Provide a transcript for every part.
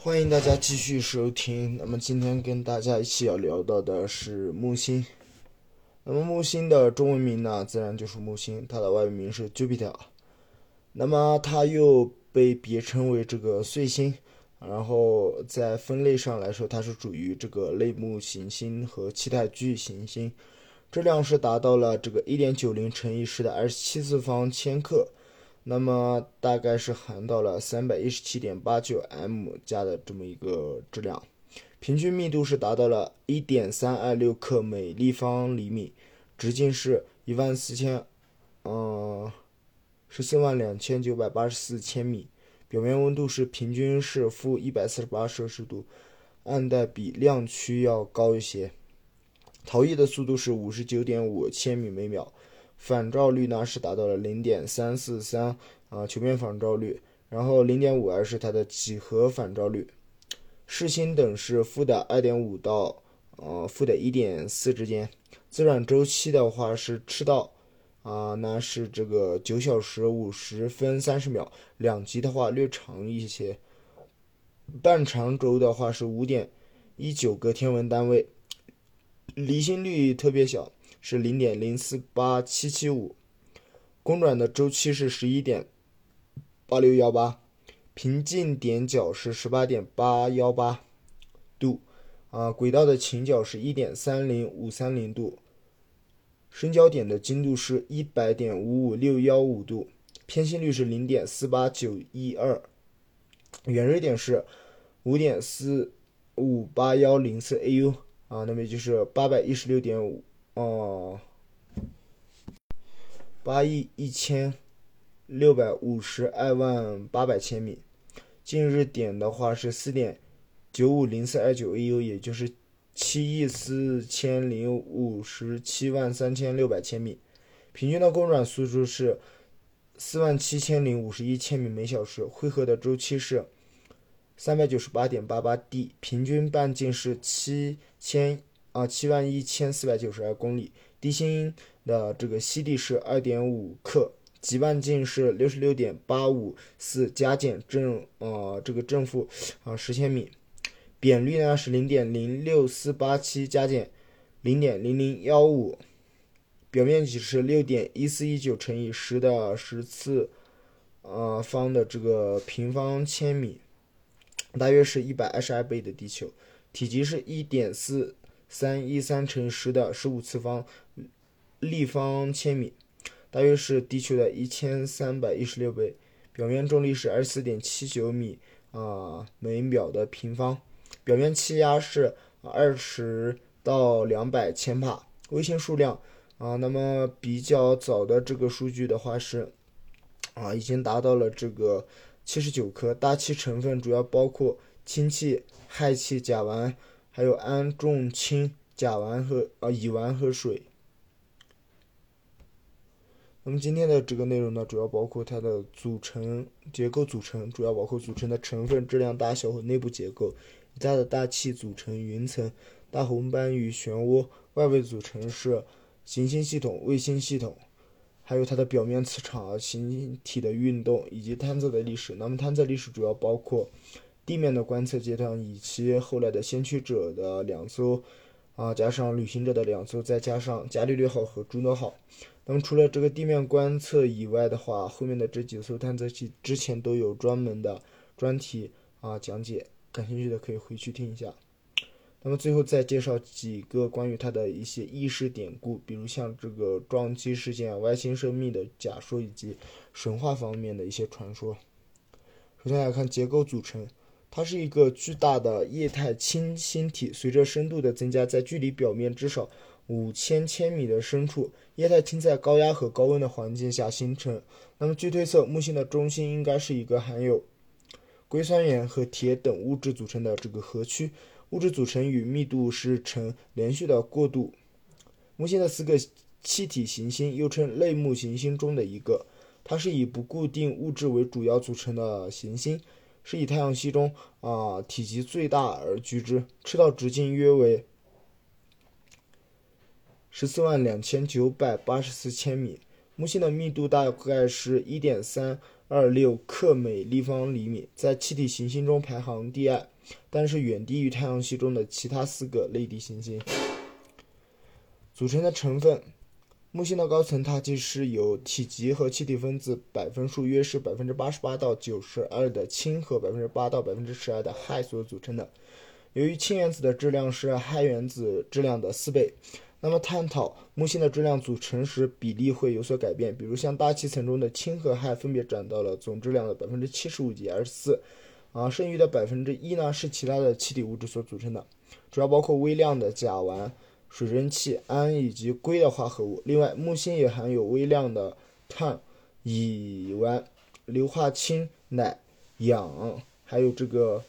欢迎大家继续收听。那么今天跟大家一起要聊到的是木星。那么木星的中文名呢，自然就是木星，它的外语名是 Jupiter。那么它又被别称为这个岁星。然后在分类上来说，它是属于这个类木行星和气态巨行星，质量是达到了这个一点九零乘以十的二十七次方千克。那么大概是含到了三百一十七点八九 m 加的这么一个质量，平均密度是达到了一点三二六克每立方厘米，直径是一万四千，嗯，十四万两千九百八十四千米，表面温度是平均是负一百四十八摄氏度，暗带比亮区要高一些，逃逸的速度是五十九点五千米每秒。反照率呢是达到了零点三四三啊，球面反照率，然后零点五二是它的几何反照率，视星等是负的二点五到呃负的一点四之间，自转周期的话是赤道啊，那是这个九小时五十分三十秒，两极的话略长一些，半长轴的话是五点一九个天文单位，离心率特别小。是零点零四八七七五，公转的周期是十一点八六幺八，平静点角是十八点八幺八度，啊，轨道的倾角是一点三零五三零度，深交点的精度是一百点五五六幺五度，偏心率是零点四八九一二，圆锐点是五点四五八幺零四 AU，啊，那么就是八百一十六点五。哦，八亿一千六百五十二万八百千米，近日点的话是四点九五零四二九 AU，也就是七亿四千零五十七万三千六百千米，平均的公转速度是四万七千零五十一千米每小时，汇合的周期是三百九十八点八八 d，平均半径是七千。啊，七万一千四百九十二公里，地心的这个吸力是二点五克，极半径是六十六点八五四加减正呃这个正负啊十千米，扁率呢是零点零六四八七加减零点零零幺五，表面积是六点一四一九乘以十的十次呃方的这个平方千米，大约是一百二十二倍的地球，体积是一点四。三一三乘十的十五次方立方千米，大约是地球的一千三百一十六倍。表面重力是二十四点七九米啊每秒的平方。表面气压是二十到两百千帕。卫星数量啊，那么比较早的这个数据的话是啊，已经达到了这个七十九颗。大气成分主要包括氢气、氦气、甲烷。还有氨、重氢、甲烷和啊乙烷和水。那么今天的这个内容呢，主要包括它的组成结构组成，主要包括组成的成分、质量、大小和内部结构。它的大气组成云层、大红斑与漩涡，外围组成是行星系统、卫星系统，还有它的表面磁场、星体的运动以及探测的历史。那么探测历史主要包括。地面的观测阶段，以及后来的先驱者的两艘，啊，加上旅行者的两艘，再加上伽利略号和朱诺号。那么除了这个地面观测以外的话，后面的这几艘探测器之前都有专门的专题啊讲解，感兴趣的可以回去听一下。那么最后再介绍几个关于它的一些轶事典故，比如像这个撞击事件、外星生命的假说以及神话方面的一些传说。首先来看结构组成。它是一个巨大的液态氢星体，随着深度的增加，在距离表面至少五千千米的深处，液态氢在高压和高温的环境下形成。那么，据推测，木星的中心应该是一个含有硅酸盐和铁等物质组成的这个核区，物质组成与密度是呈连续的过渡。木星的四个气体行星又称类木行星中的一个，它是以不固定物质为主要组成的行星。是以太阳系中啊体积最大而居之，赤道直径约为十四万两千九百八十四千米，木星的密度大概是一点三二六克每立方厘米，在气体行星中排行第二，但是远低于太阳系中的其他四个类地行星。组成的成分。木星的高层大气是由体积和气体分子百分数约是百分之八十八到九十二的氢和百分之八到百分之十二的氦所组成的。由于氢原子的质量是氦原子质量的四倍，那么探讨木星的质量组成时比例会有所改变。比如像大气层中的氢和氦分别占到了总质量的百分之七十五及二十四，啊，剩余的百分之一呢是其他的气体物质所组成的，主要包括微量的甲烷。水蒸气、氨以及硅的化合物。另外，木星也含有微量的碳、乙烷、硫化氢、氖、氧，还有这个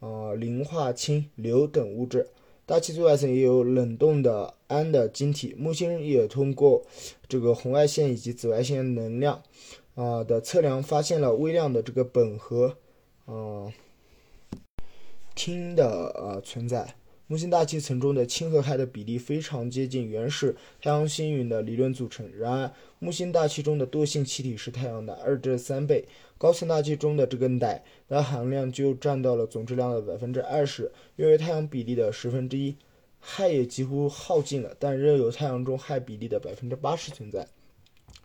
呃磷化氢、硫等物质。大气最外层也有冷冻的氨的晶体。木星也通过这个红外线以及紫外线能量啊的测量，发现了微量的这个苯和嗯氢的呃存在。木星大气层中的氢和氦的比例非常接近原始太阳星云的理论组成。然而，木星大气中的惰性气体是太阳的二至三倍。高层大气中的这个氖的含量就占到了总质量的百分之二十，约为太阳比例的十分之一。氦也几乎耗尽了，但仍有太阳中氦比例的百分之八十存在。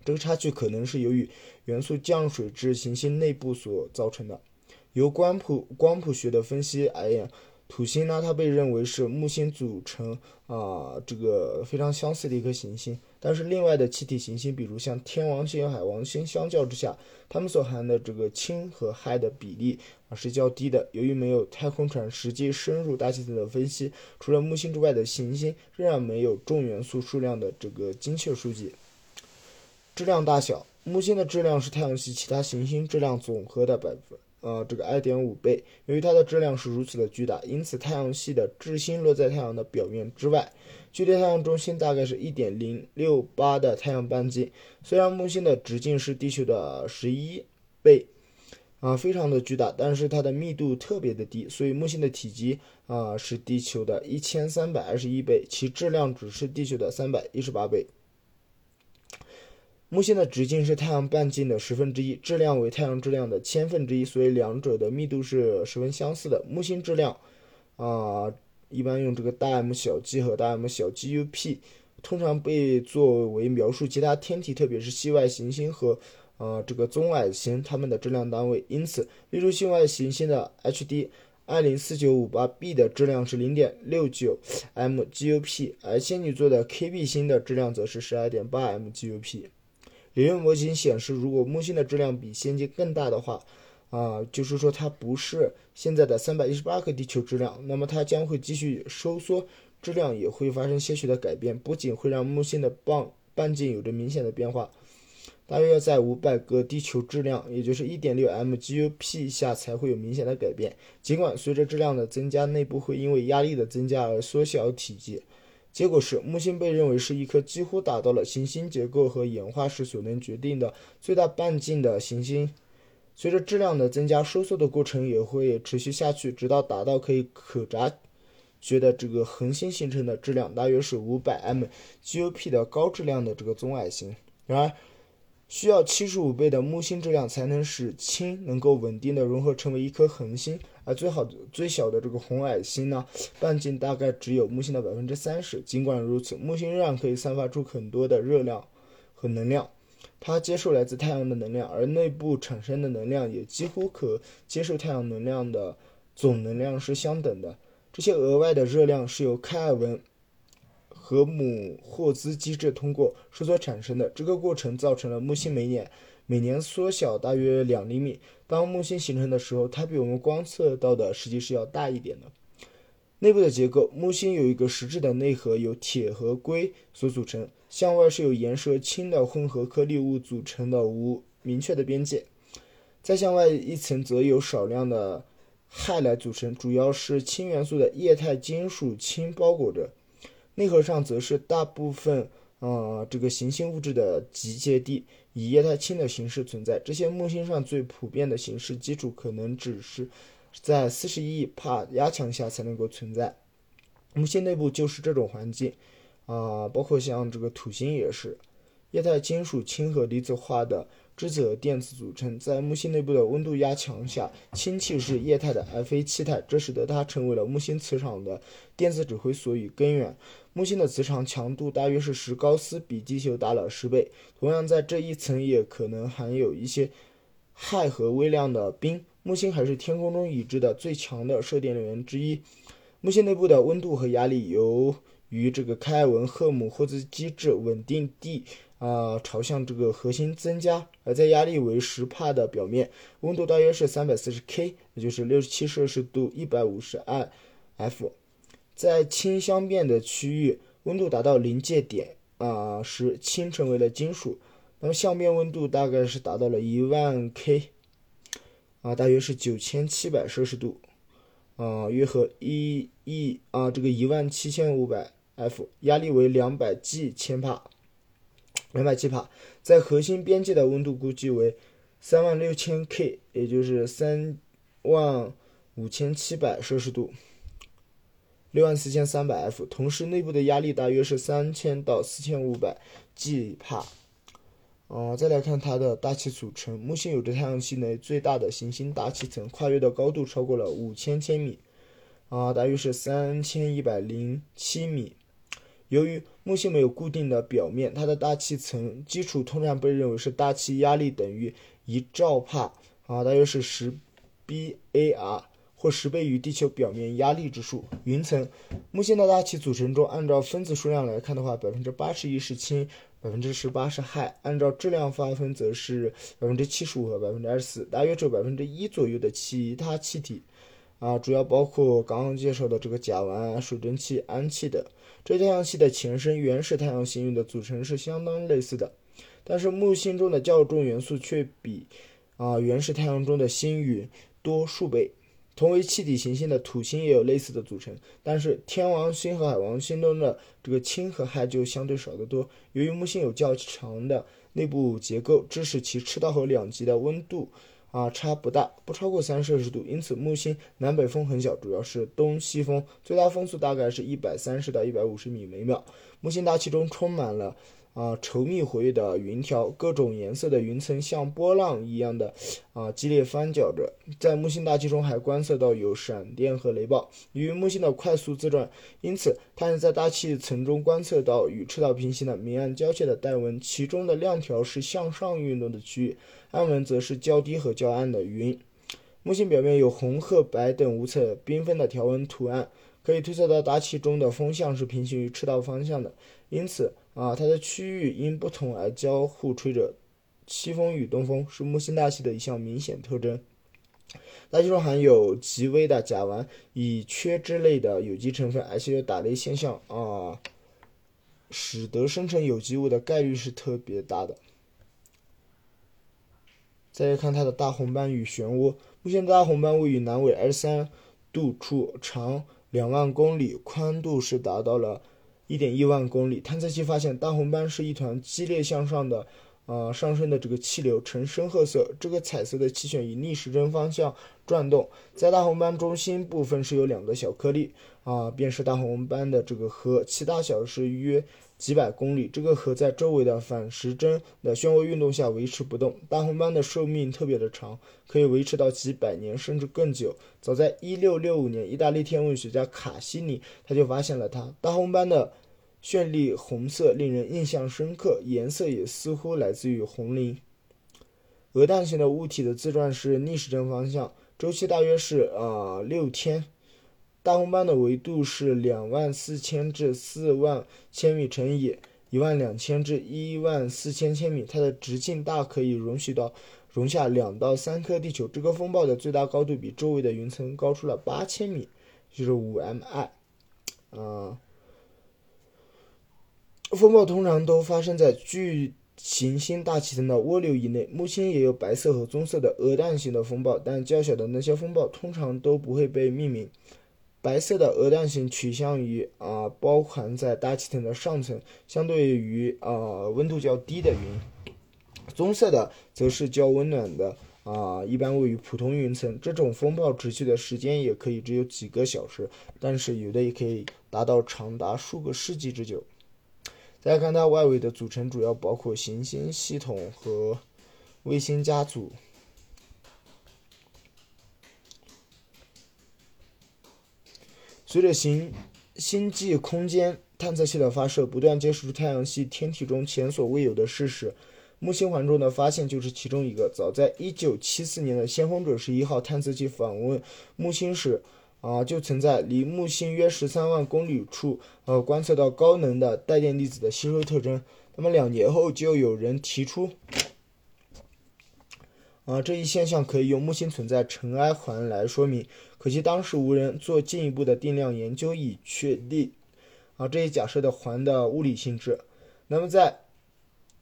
这个差距可能是由于元素降水至行星内部所造成的。由光谱光谱学的分析而言。土星呢，它被认为是木星组成啊，这个非常相似的一颗行星。但是另外的气体行星，比如像天王星、海王星，相较之下，它们所含的这个氢和氦的比例啊是较低的。由于没有太空船实际深入大气层的分析，除了木星之外的行星仍然没有重元素数量的这个精确数据。质量大小，木星的质量是太阳系其他行星质量总和的百分。呃，这个二点五倍，由于它的质量是如此的巨大，因此太阳系的质心落在太阳的表面之外，距离太阳中心大概是一点零六八的太阳半径。虽然木星的直径是地球的十一倍，啊，非常的巨大，但是它的密度特别的低，所以木星的体积啊是地球的一千三百二十一倍，其质量只是地球的三百一十八倍。木星的直径是太阳半径的十分之一，质量为太阳质量的千分之一，所以两者的密度是十分相似的。木星质量啊，一般用这个大 M 小 g 和大 M 小 g u p，通常被作为描述其他天体，特别是系外行星和呃这个棕矮星它们的质量单位。因此，例如系外行星的 HD 二零四九五八 b 的质量是零点六九 m g u p，而仙女座的 KB 星的质量则是十二点八 m g u p。理论模型显示，如果木星的质量比先进更大的话，啊，就是说它不是现在的三百一十八个地球质量，那么它将会继续收缩，质量也会发生些许的改变，不仅会让木星的半半径有着明显的变化，大约要在五百个地球质量，也就是一点六 m g u p 下才会有明显的改变。尽管随着质量的增加，内部会因为压力的增加而缩小体积。结果是，木星被认为是一颗几乎达到了行星结构和演化时所能决定的最大半径的行星。随着质量的增加，收缩的过程也会持续下去，直到达到可以可察觉的这个恒星形成的质量，大约是五百 m GOP 的高质量的这个棕矮星。然而，需要七十五倍的木星质量才能使氢能够稳定的融合成为一颗恒星，而最好最小的这个红矮星呢，半径大概只有木星的百分之三十。尽管如此，木星仍然可以散发出很多的热量和能量，它接受来自太阳的能量，而内部产生的能量也几乎可接受太阳能量的总能量是相等的。这些额外的热量是由开尔文。和姆霍兹机制通过收缩产生的这个过程，造成了木星每年每年缩小大约两厘米。当木星形成的时候，它比我们观测到的实际是要大一点的。内部的结构，木星有一个实质的内核，由铁和硅所组成，向外是由岩石和氢的混合颗粒物组成的，无明确的边界。再向外一层则由少量的氦来组成，主要是氢元素的液态金属氢包裹着。内核上则是大部分啊这个行星物质的集结地，以液态氢的形式存在。这些木星上最普遍的形式基础可能只是在四十亿帕压强下才能够存在。木星内部就是这种环境啊，包括像这个土星也是。液态金属氢和离子化的质子和电子组成。在木星内部的温度压强下，氢气是液态的而非气态，这使得它成为了木星磁场的电子指挥所与根源。木星的磁场强度大约是十高斯，比地球大了十倍。同样，在这一层也可能含有一些氦和微量的冰。木星还是天空中已知的最强的射电源之一。木星内部的温度和压力由于这个开尔文赫姆霍兹机制稳定地啊朝向这个核心增加，而在压力为十帕的表面，温度大约是三百四十 K，也就是六十七摄氏度，一百五十 I F。在氢相变的区域，温度达到临界点啊时，氢成为了金属。那么相变温度大概是达到了一万 K，啊，大约是九千七百摄氏度，啊，约合一亿啊，这个一万七千五百 F，压力为两百 G 千帕，两百 G 帕，在核心边界的温度估计为三万六千 K，也就是三万五千七百摄氏度。六万四千三百 F，同时内部的压力大约是三千到四千五百 G 帕。哦，再来看它的大气组成。木星有着太阳系内最大的行星大气层，跨越的高度超过了五千千米，啊，大约是三千一百零七米。由于木星没有固定的表面，它的大气层基础通常被认为是大气压力等于一兆帕，啊，大约是十 bar。或十倍于地球表面压力之数。云层，木星的大气组成中，按照分子数量来看的话，百分之八十一是氢，百分之十八是氦；按照质量划分，则是百分之七十五和百分之二十四，大约只有百分之一左右的其他气体。啊，主要包括刚刚介绍的这个甲烷、水蒸气、氨气等。这太阳系的前身原始太阳星云的组成是相当类似的，但是木星中的较重元素却比啊原始太阳中的星云多数倍。同为气体行星的土星也有类似的组成，但是天王星和海王星中的这个氢和氦就相对少得多。由于木星有较强的内部结构，致使其赤道和两极的温度啊差不大，不超过三摄氏度，因此木星南北风很小，主要是东西风，最大风速大概是一百三十到一百五十米每秒。木星大气中充满了。啊，稠密活跃的云条，各种颜色的云层像波浪一样的啊激烈翻搅着。在木星大气中还观测到有闪电和雷暴。由于木星的快速自转，因此它能在大气层中观测到与赤道平行的明暗交界的带纹，其中的亮条是向上运动的区域，暗纹则是较低和较暗的云。木星表面有红、褐、白等五彩缤纷的条纹图案，可以推测到大气中的风向是平行于赤道方向的，因此。啊，它的区域因不同而交互吹着西风与东风，是木星大气的一项明显特征。大气中含有极微的甲烷，乙炔之类的有机成分，而且有打雷现象啊，使得生成有机物的概率是特别大的。再来看它的大红斑与漩涡。木星的大红斑位于南纬二十三度处，长两万公里，宽度是达到了。一点一万公里，探测器发现大红斑是一团激烈向上的，呃上升的这个气流，呈深褐色。这个彩色的气旋以逆时针方向转动，在大红斑中心部分是有两个小颗粒，啊，便是大红斑的这个核，其大小是约。几百公里，这个核在周围的反时针的漩涡运动下维持不动。大红斑的寿命特别的长，可以维持到几百年甚至更久。早在1665年，意大利天文学家卡西尼他就发现了它。大红斑的绚丽红色令人印象深刻，颜色也似乎来自于红磷。鹅蛋形的物体的自转是逆时针方向，周期大约是啊六天。大红斑的维度是两万四千至四万千米乘以一万两千至一万四千千米，它的直径大可以容许到容下两到三颗地球。这个风暴的最大高度比周围的云层高出了八千米，就是五 mi。啊，风暴通常都发生在巨行星大气层的涡流以内。木星也有白色和棕色的鹅蛋型的风暴，但较小的那些风暴通常都不会被命名。白色的鹅蛋型取向于啊，包含在大气层的上层，相对于啊温度较低的云；棕色的则是较温暖的啊，一般位于普通云层。这种风暴持续的时间也可以只有几个小时，但是有的也可以达到长达数个世纪之久。大家看它外围的组成主要包括行星系统和卫星家族。随着行星际空间探测器的发射，不断揭示出太阳系天体中前所未有的事实。木星环中的发现就是其中一个。早在1974年的先锋者十一号探测器访问木星时，啊，就曾在离木星约十三万公里处，呃，观测到高能的带电粒子的吸收特征。那么两年后，就有人提出，啊，这一现象可以用木星存在尘埃环来说明。可惜当时无人做进一步的定量研究以确定，啊，这一假设的环的物理性质。那么在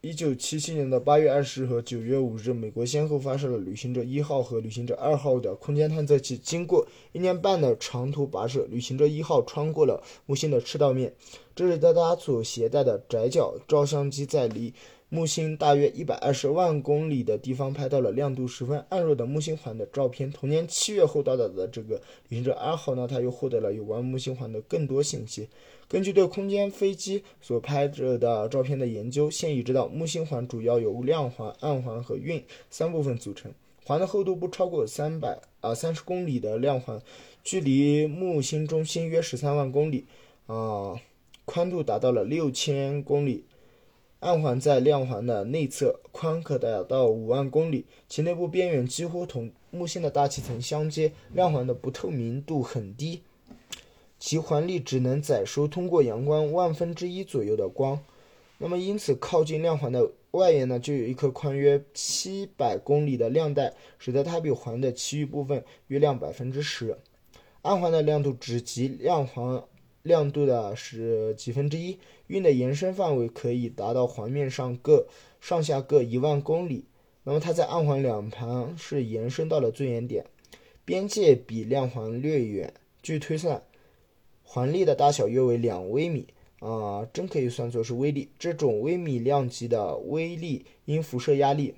一九七七年的八月二十日和九月五日，美国先后发射了旅行者一号和旅行者二号的空间探测器。经过一年半的长途跋涉，旅行者一号穿过了木星的赤道面。这是大家所携带的窄角照相机在离木星大约一百二十万公里的地方拍到了亮度十分暗弱的木星环的照片。同年七月后到达的这个旅行者二号呢，它又获得了有关木星环的更多信息。根据对空间飞机所拍摄的照片的研究，现已知道木星环主要由亮环、暗环和晕三部分组成。环的厚度不超过三百啊三十公里的亮环，距离木星中心约十三万公里，啊，宽度达到了六千公里。暗环在亮环的内侧，宽可达到五万公里，其内部边缘几乎同木星的大气层相接。亮环的不透明度很低。其环力只能载收通过阳光万分之一左右的光，那么因此靠近亮环的外沿呢，就有一颗宽约七百公里的亮带，使得它比环的其余部分约亮百分之十。暗环的亮度只及亮环亮度的是几分之一，晕的延伸范围可以达到环面上各上下各一万公里。那么它在暗环两旁是延伸到了最远点，边界比亮环略远。据推算。环力的大小约为两微米啊，真可以算作是微粒。这种微米量级的微粒，因辐射压力，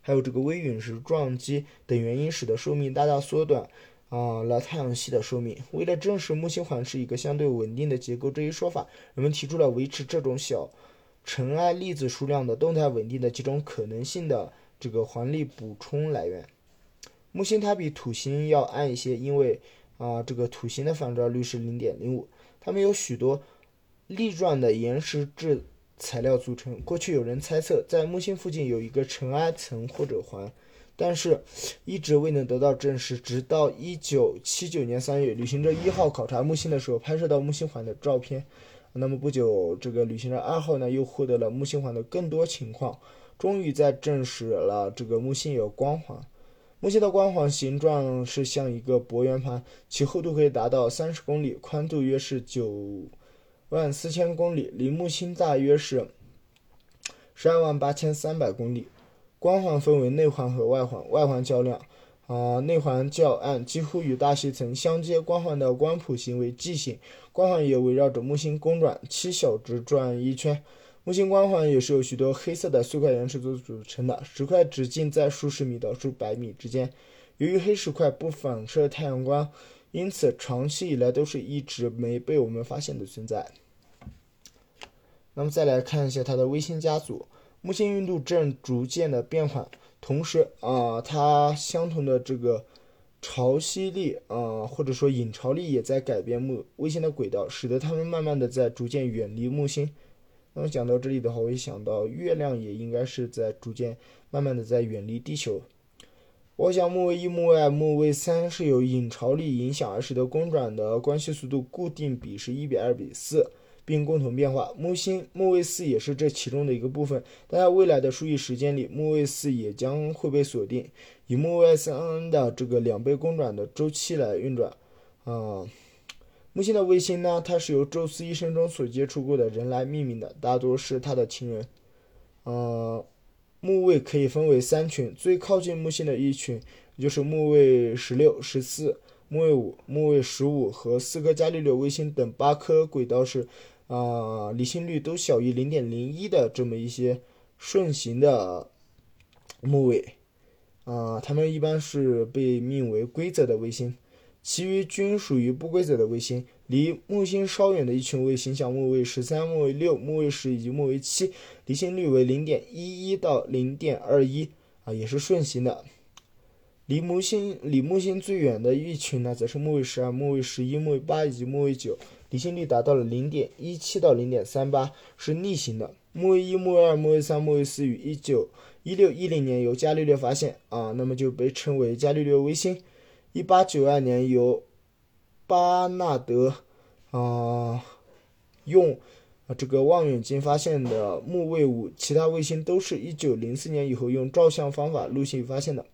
还有这个微陨石撞击等原因，使得寿命大大缩短啊了太阳系的寿命。为了证实木星环是一个相对稳定的结构这一说法，人们提出了维持这种小尘埃粒子数量的动态稳定的几种可能性的这个环力补充来源。木星它比土星要暗一些，因为。啊，这个土星的反照率是零点零五，它们有许多粒状的岩石质材料组成。过去有人猜测，在木星附近有一个尘埃层或者环，但是一直未能得到证实。直到一九七九年三月，旅行者一号考察木星的时候，拍摄到木星环的照片。那么不久，这个旅行者二号呢，又获得了木星环的更多情况，终于在证实了这个木星有光环。木星的光环形状是像一个薄圆盘，其厚度可以达到三十公里，宽度约是九万四千公里，离木星大约是十二万八千三百公里。光环分为内环和外环，外环较亮，啊，内环较暗，几乎与大气层相接。光环的光谱形为 G 型，光环也围绕着木星公转，七小时转一圈。木星光环也是由许多黑色的碎块岩石所组成的，石块直径在数十米到数百米之间。由于黑石块不反射太阳光，因此长期以来都是一直没被我们发现的存在。那么再来看一下它的卫星家族，木星运动正逐渐的变缓，同时啊，它相同的这个潮汐力啊，或者说引潮力也在改变木卫星的轨道，使得它们慢慢的在逐渐远离木星。那么讲到这里的话，我也想到月亮也应该是在逐渐、慢慢的在远离地球。我想木卫一、木卫二、木卫三是由引潮力影响而使得公转的关系速度固定比是一比二比四，并共同变化。木星木卫四也是这其中的一个部分，但在未来的数亿时间里，木卫四也将会被锁定，以木卫三的这个两倍公转的周期来运转。啊。木星的卫星呢，它是由宙斯一生中所接触过的人来命名的，大多是他的情人。呃，木卫可以分为三群，最靠近木星的一群就是木卫十六、十四、木卫五、木卫十五和四颗伽利略卫星等八颗轨道是啊离心率都小于零点零一的这么一些顺行的木卫啊，它们一般是被命为规则的卫星。其余均属于不规则的卫星。离木星稍远的一群卫星，像木卫十三、木卫六、木卫十以及木卫七，离心率为零点一一到零点二一啊，也是顺行的。离木星离木星最远的一群呢，则是木卫十二、木卫十一、木卫八以及木卫九，离心率达到了零点一七到零点三八，是逆行的。木卫一、木卫二、木卫三、木卫四于一九一六一零年由伽利略发现啊，那么就被称为伽利略卫星。一八九二年由巴纳德啊用这个望远镜发现的木卫五，其他卫星都是一九零四年以后用照相方法陆续发现的。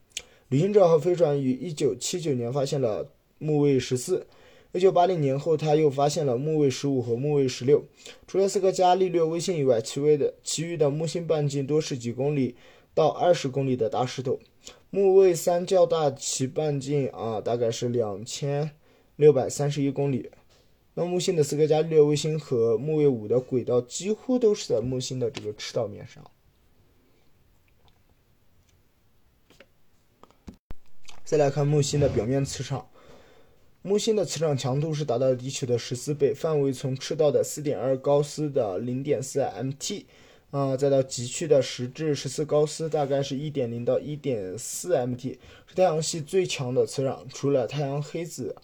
旅行者号飞船于一九七九年发现了木卫十四，一九八零年后他又发现了木卫十五和木卫十六。除了四个伽利略卫星以外，其余的其余的木星半径多是几公里到二十公里的大石头。木卫三较大，其半径啊大概是两千六百三十一公里。那木星的四个伽利略卫星和木卫五的轨道几乎都是在木星的这个赤道面上。再来看木星的表面磁场，木星的磁场强度是达到地球的十四倍，范围从赤道的四点二高斯的零点四 mt，啊，再到极区的十至十四高斯，大概是一点零到一点四 mt，是太阳系最强的磁场，除了太阳黑子。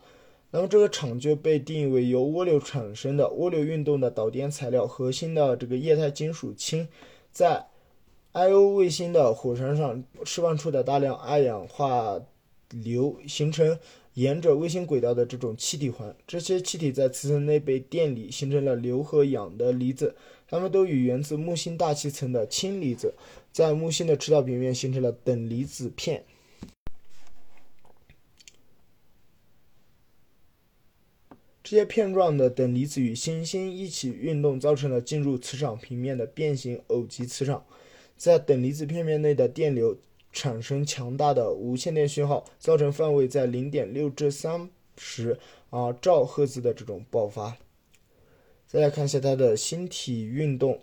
那么这个场就被定义为由涡流产生的涡流运动的导电材料核心的这个液态金属氢，在 Io 卫星的火山上释放出的大量二氧化。硫形成沿着卫星轨道的这种气体环，这些气体在磁层内被电离，形成了硫和氧的离子，它们都与源自木星大气层的氢离子在木星的赤道平面形成了等离子片。这些片状的等离子与行星一起运动，造成了进入磁场平面的变形偶极磁场，在等离子片面内的电流。产生强大的无线电讯号，造成范围在零点六至三十啊兆赫兹的这种爆发。再来看一下它的星体运动。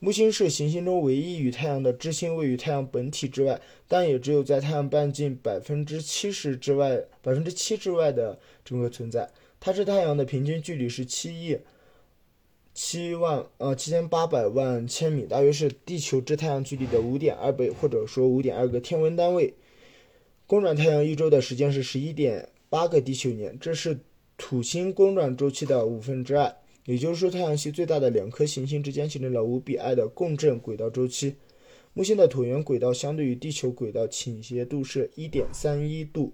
木星是行星中唯一与太阳的质星位于太阳本体之外，但也只有在太阳半径百分之七十之外、百分之七之外的这么个存在。它是太阳的平均距离是七亿。七万呃七千八百万千米，大约是地球至太阳距离的五点二倍，或者说五点二个天文单位。公转太阳一周的时间是十一点八个地球年，这是土星公转周期的五分之二。也就是说，太阳系最大的两颗行星之间形成了五比二的共振轨道周期。木星的椭圆轨道相对于地球轨道倾斜度是一点三一度，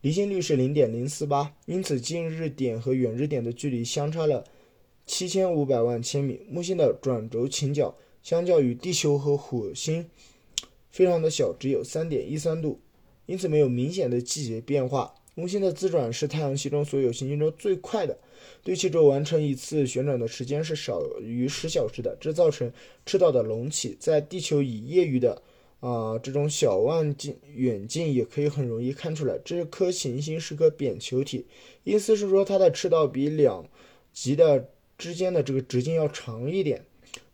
离心率是零点零四八，因此近日点和远日点的距离相差了。七千五百万千米，木星的转轴倾角相较于地球和火星非常的小，只有三点一三度，因此没有明显的季节变化。木星的自转是太阳系中所有行星中最快的，对气轴完成一次旋转的时间是少于十小时的，这造成赤道的隆起。在地球以业余的啊这种小望镜远近也可以很容易看出来，这颗行星是颗扁球体，意思是说它的赤道比两极的。之间的这个直径要长一点，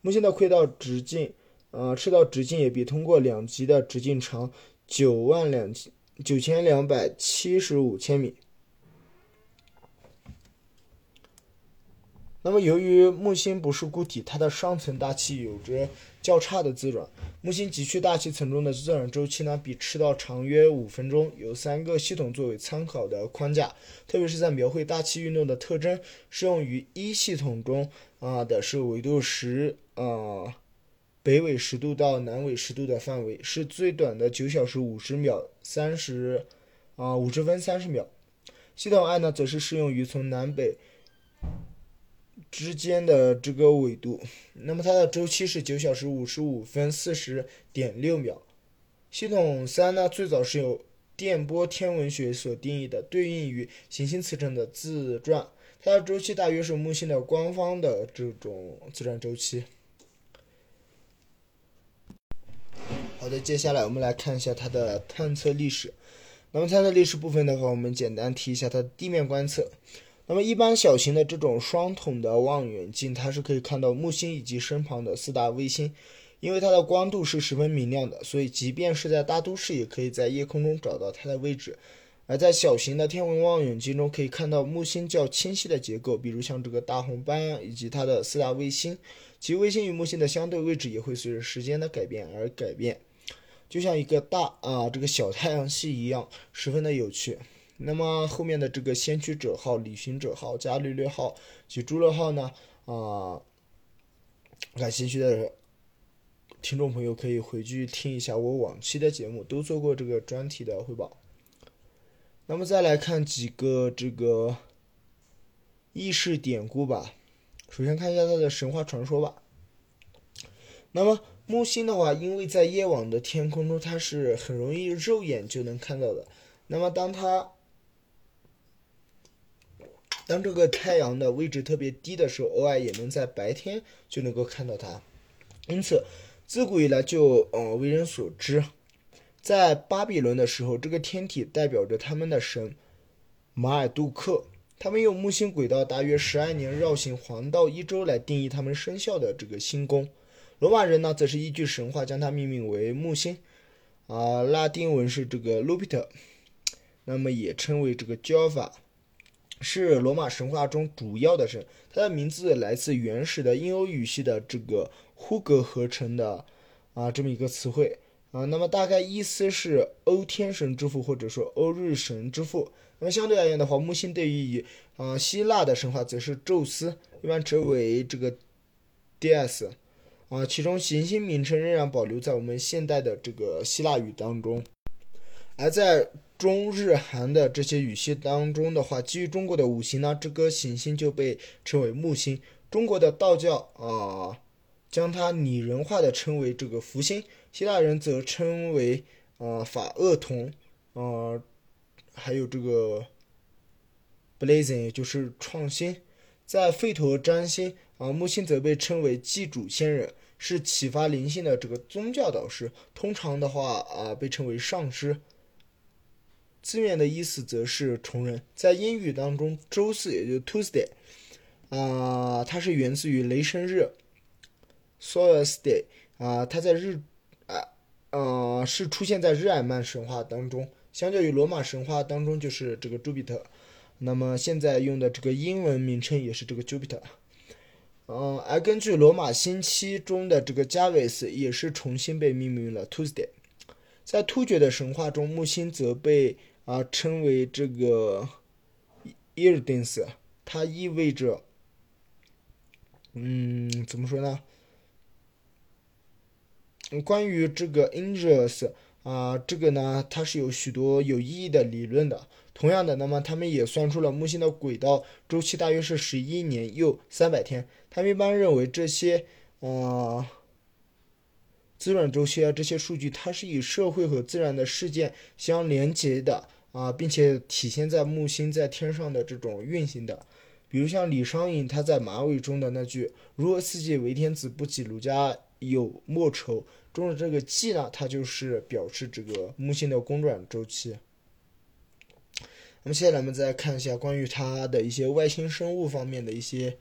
木星的轨道直径，呃，赤道直径也比通过两极的直径长九万两千九千两百七十五千米。那么，由于木星不是固体，它的上层大气有着较差的自转。木星极区大气层中的自转周期呢，比赤道长约五分钟。有三个系统作为参考的框架，特别是在描绘大气运动的特征，适用于一系统中啊的是纬度十啊北纬十度到南纬十度的范围，是最短的九小时五十秒三十啊五十分三十秒。系统二呢，则是适用于从南北。之间的这个纬度，那么它的周期是九小时五十五分四十点六秒。系统三呢，最早是由电波天文学所定义的，对应于行星磁场的自转，它的周期大约是木星的官方的这种自转周期。好的，接下来我们来看一下它的探测历史。那么它的历史部分的话，我们简单提一下它的地面观测。那么，一般小型的这种双筒的望远镜，它是可以看到木星以及身旁的四大卫星，因为它的光度是十分明亮的，所以即便是在大都市，也可以在夜空中找到它的位置。而在小型的天文望远镜中可以看到木星较清晰的结构，比如像这个大红斑呀以及它的四大卫星，其卫星与木星的相对位置也会随着时间的改变而改变，就像一个大啊这个小太阳系一样，十分的有趣。那么后面的这个先驱者号、旅行者号、伽利略号及朱勒号呢？啊，感兴趣的听众朋友可以回去听一下我往期的节目，都做过这个专题的汇报。那么再来看几个这个轶事典故吧。首先看一下它的神话传说吧。那么木星的话，因为在夜晚的天空中，它是很容易肉眼就能看到的。那么当它当这个太阳的位置特别低的时候，偶尔也能在白天就能够看到它。因此，自古以来就呃为人所知。在巴比伦的时候，这个天体代表着他们的神马尔杜克。他们用木星轨道大约十二年绕行黄道一周来定义他们生肖的这个星宫。罗马人呢，则是依据神话将它命名为木星，啊，拉丁文是这个 Lupiter，那么也称为这个 Jova，是罗马神话中主要的神。它的名字来自原始的印欧语系的这个呼格合成的啊这么一个词汇。啊，那么大概意思是欧天神之父，或者说欧日神之父。那么相对而言的话，木星对于以啊希腊的神话则是宙斯，一般称为这个 DS。啊，其中行星名称仍然保留在我们现代的这个希腊语当中。而在中日韩的这些语系当中的话，基于中国的五行呢，这颗行星就被称为木星。中国的道教啊，将它拟人化的称为这个福星。希腊人则称为啊法厄同，啊还有这个 blazing，就是创新。在吠陀占星啊，木星则被称为祭主仙人，是启发灵性的这个宗教导师。通常的话啊，被称为上师。字面的意思则是虫人。在英语当中，周四也就 Tuesday，啊，它是源自于雷神日，Solstice，啊，它在日啊。呃，是出现在日耳曼神话当中，相较于罗马神话当中就是这个朱比特，那么现在用的这个英文名称也是这个 Jupiter。嗯，而根据罗马星期中的这个加维斯，也是重新被命名了 Tuesday。在突厥的神话中，木星则被啊称为这个 Irdins，它意味着，嗯，怎么说呢？关于这个 Angels 啊，这个呢，它是有许多有意义的理论的。同样的，那么他们也算出了木星的轨道周期大约是十一年又三百天。他们一般认为这些啊自转周期啊这些数据，它是与社会和自然的事件相连接的啊，并且体现在木星在天上的这种运行的。比如像李商隐他在马尾中的那句“如何四季为天子，不及儒家有莫愁”。中的这个季呢，它就是表示这个木星的公转周期。那么接下来我们再看一下关于它的一些外星生物方面的一些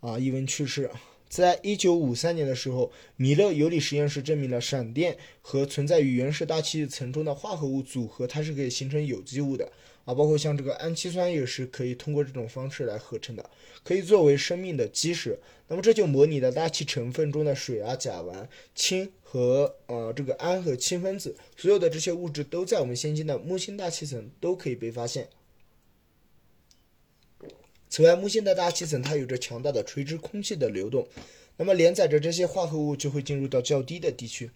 啊译文趣事。在一九五三年的时候，米勒尤里实验室证明了闪电和存在于原始大气层中的化合物组合，它是可以形成有机物的啊，包括像这个氨基酸也是可以通过这种方式来合成的，可以作为生命的基石。那么这就模拟了大气成分中的水啊、甲烷、氢和呃这个氨和氢分子，所有的这些物质都在我们现今的木星大气层都可以被发现。此外，木星的大气层它有着强大的垂直空气的流动，那么连载着这些化合物就会进入到较低的地区。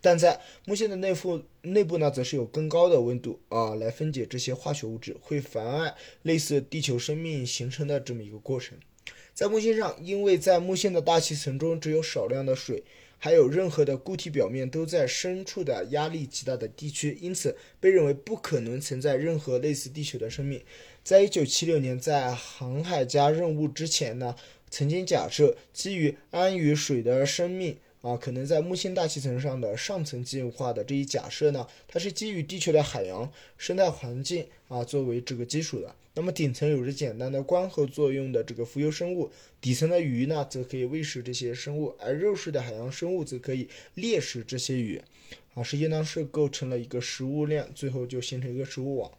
但在木星的内部内部呢，则是有更高的温度啊，来分解这些化学物质，会妨碍类似地球生命形成的这么一个过程。在木星上，因为在木星的大气层中只有少量的水，还有任何的固体表面都在深处的压力极大的地区，因此被认为不可能存在任何类似地球的生命。在一九七六年，在航海家任务之前呢，曾经假设基于氨与水的生命。啊，可能在木星大气层上的上层进化的这一假设呢，它是基于地球的海洋生态环境啊作为这个基础的。那么顶层有着简单的光合作用的这个浮游生物，底层的鱼呢则可以喂食这些生物，而肉食的海洋生物则可以猎食这些鱼。啊，实际上是构成了一个食物链，最后就形成一个食物网。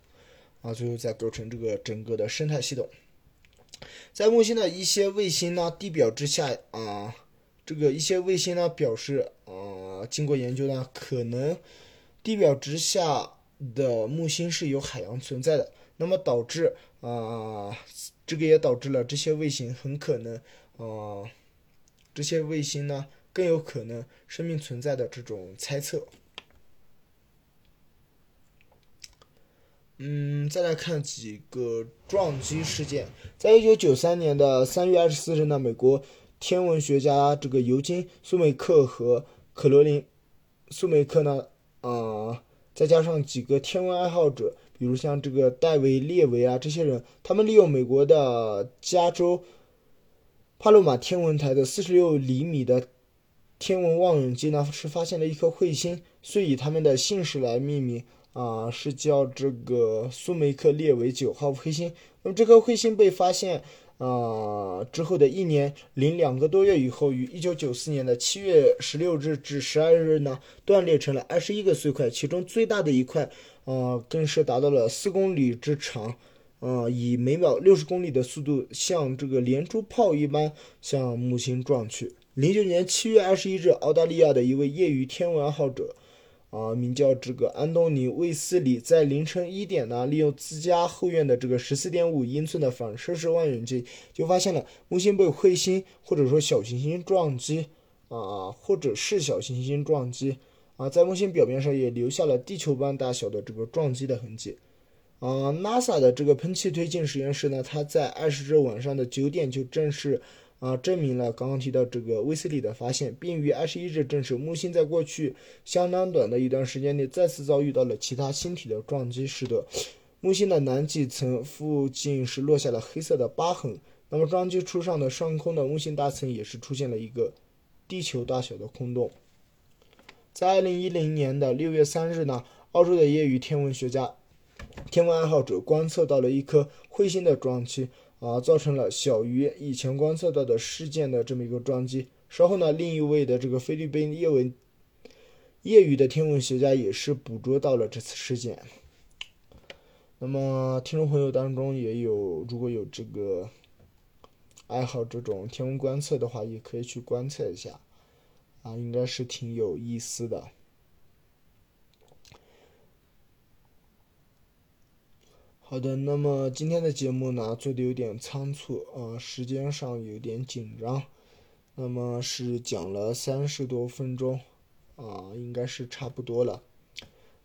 啊，最后再构成这个整个的生态系统。在木星的一些卫星呢，地表之下啊，这个一些卫星呢表示啊，经过研究呢，可能地表之下的木星是有海洋存在的，那么导致啊，这个也导致了这些卫星很可能啊，这些卫星呢更有可能生命存在的这种猜测。嗯，再来看几个撞击事件。在一九九三年的三月二十四日呢，美国天文学家这个尤金·苏梅克和克罗琳·苏梅克呢，啊，再加上几个天文爱好者，比如像这个戴维·列维啊这些人，他们利用美国的加州帕洛马天文台的四十六厘米的天文望远镜呢，是发现了一颗彗星，所以他们的姓氏来命名。啊，是叫这个苏梅克列维九号彗星。那么这颗彗星被发现啊之后的一年零两个多月以后，于一九九四年的七月十六日至十二日呢，断裂成了二十一个碎块，其中最大的一块啊，更是达到了四公里之长，啊，以每秒六十公里的速度像这个连珠炮一般向木星撞去。零九年七月二十一日，澳大利亚的一位业余天文爱好者。啊，名叫这个安东尼·卫斯理，在凌晨一点呢，利用自家后院的这个十四点五英寸的反射式望远镜，就发现了木星被彗星或者说小行星撞击啊，或者是小行星撞击啊，在木星表面上也留下了地球般大小的这个撞击的痕迹啊。NASA 的这个喷气推进实验室呢，它在二十日晚上的九点就正式。啊，证明了刚刚提到这个威斯利的发现，并于二十一日证实木星在过去相当短的一段时间内再次遭遇到了其他星体的撞击，使得木星的南极层附近是落下了黑色的疤痕。那么撞击处上的上空的木星大层也是出现了一个地球大小的空洞。在二零一零年的六月三日呢，澳洲的业余天文学家、天文爱好者观测到了一颗彗星的撞击。啊，造成了小于以前观测到的事件的这么一个撞击。稍后呢，另一位的这个菲律宾业文业余的天文学家也是捕捉到了这次事件。那么，听众朋友当中也有，如果有这个爱好这种天文观测的话，也可以去观测一下，啊，应该是挺有意思的。好的，那么今天的节目呢做的有点仓促，呃，时间上有点紧张，那么是讲了三十多分钟，啊，应该是差不多了。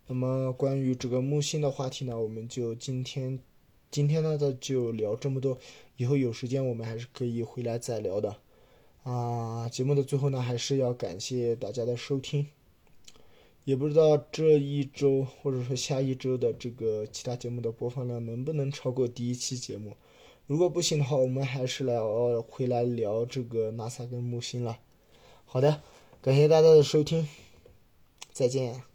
那么关于这个木星的话题呢，我们就今天今天呢就聊这么多，以后有时间我们还是可以回来再聊的。啊，节目的最后呢，还是要感谢大家的收听。也不知道这一周或者说下一周的这个其他节目的播放量能不能超过第一期节目。如果不行的话，我们还是来回来聊这个 NASA 跟木星了。好的，感谢大家的收听，再见。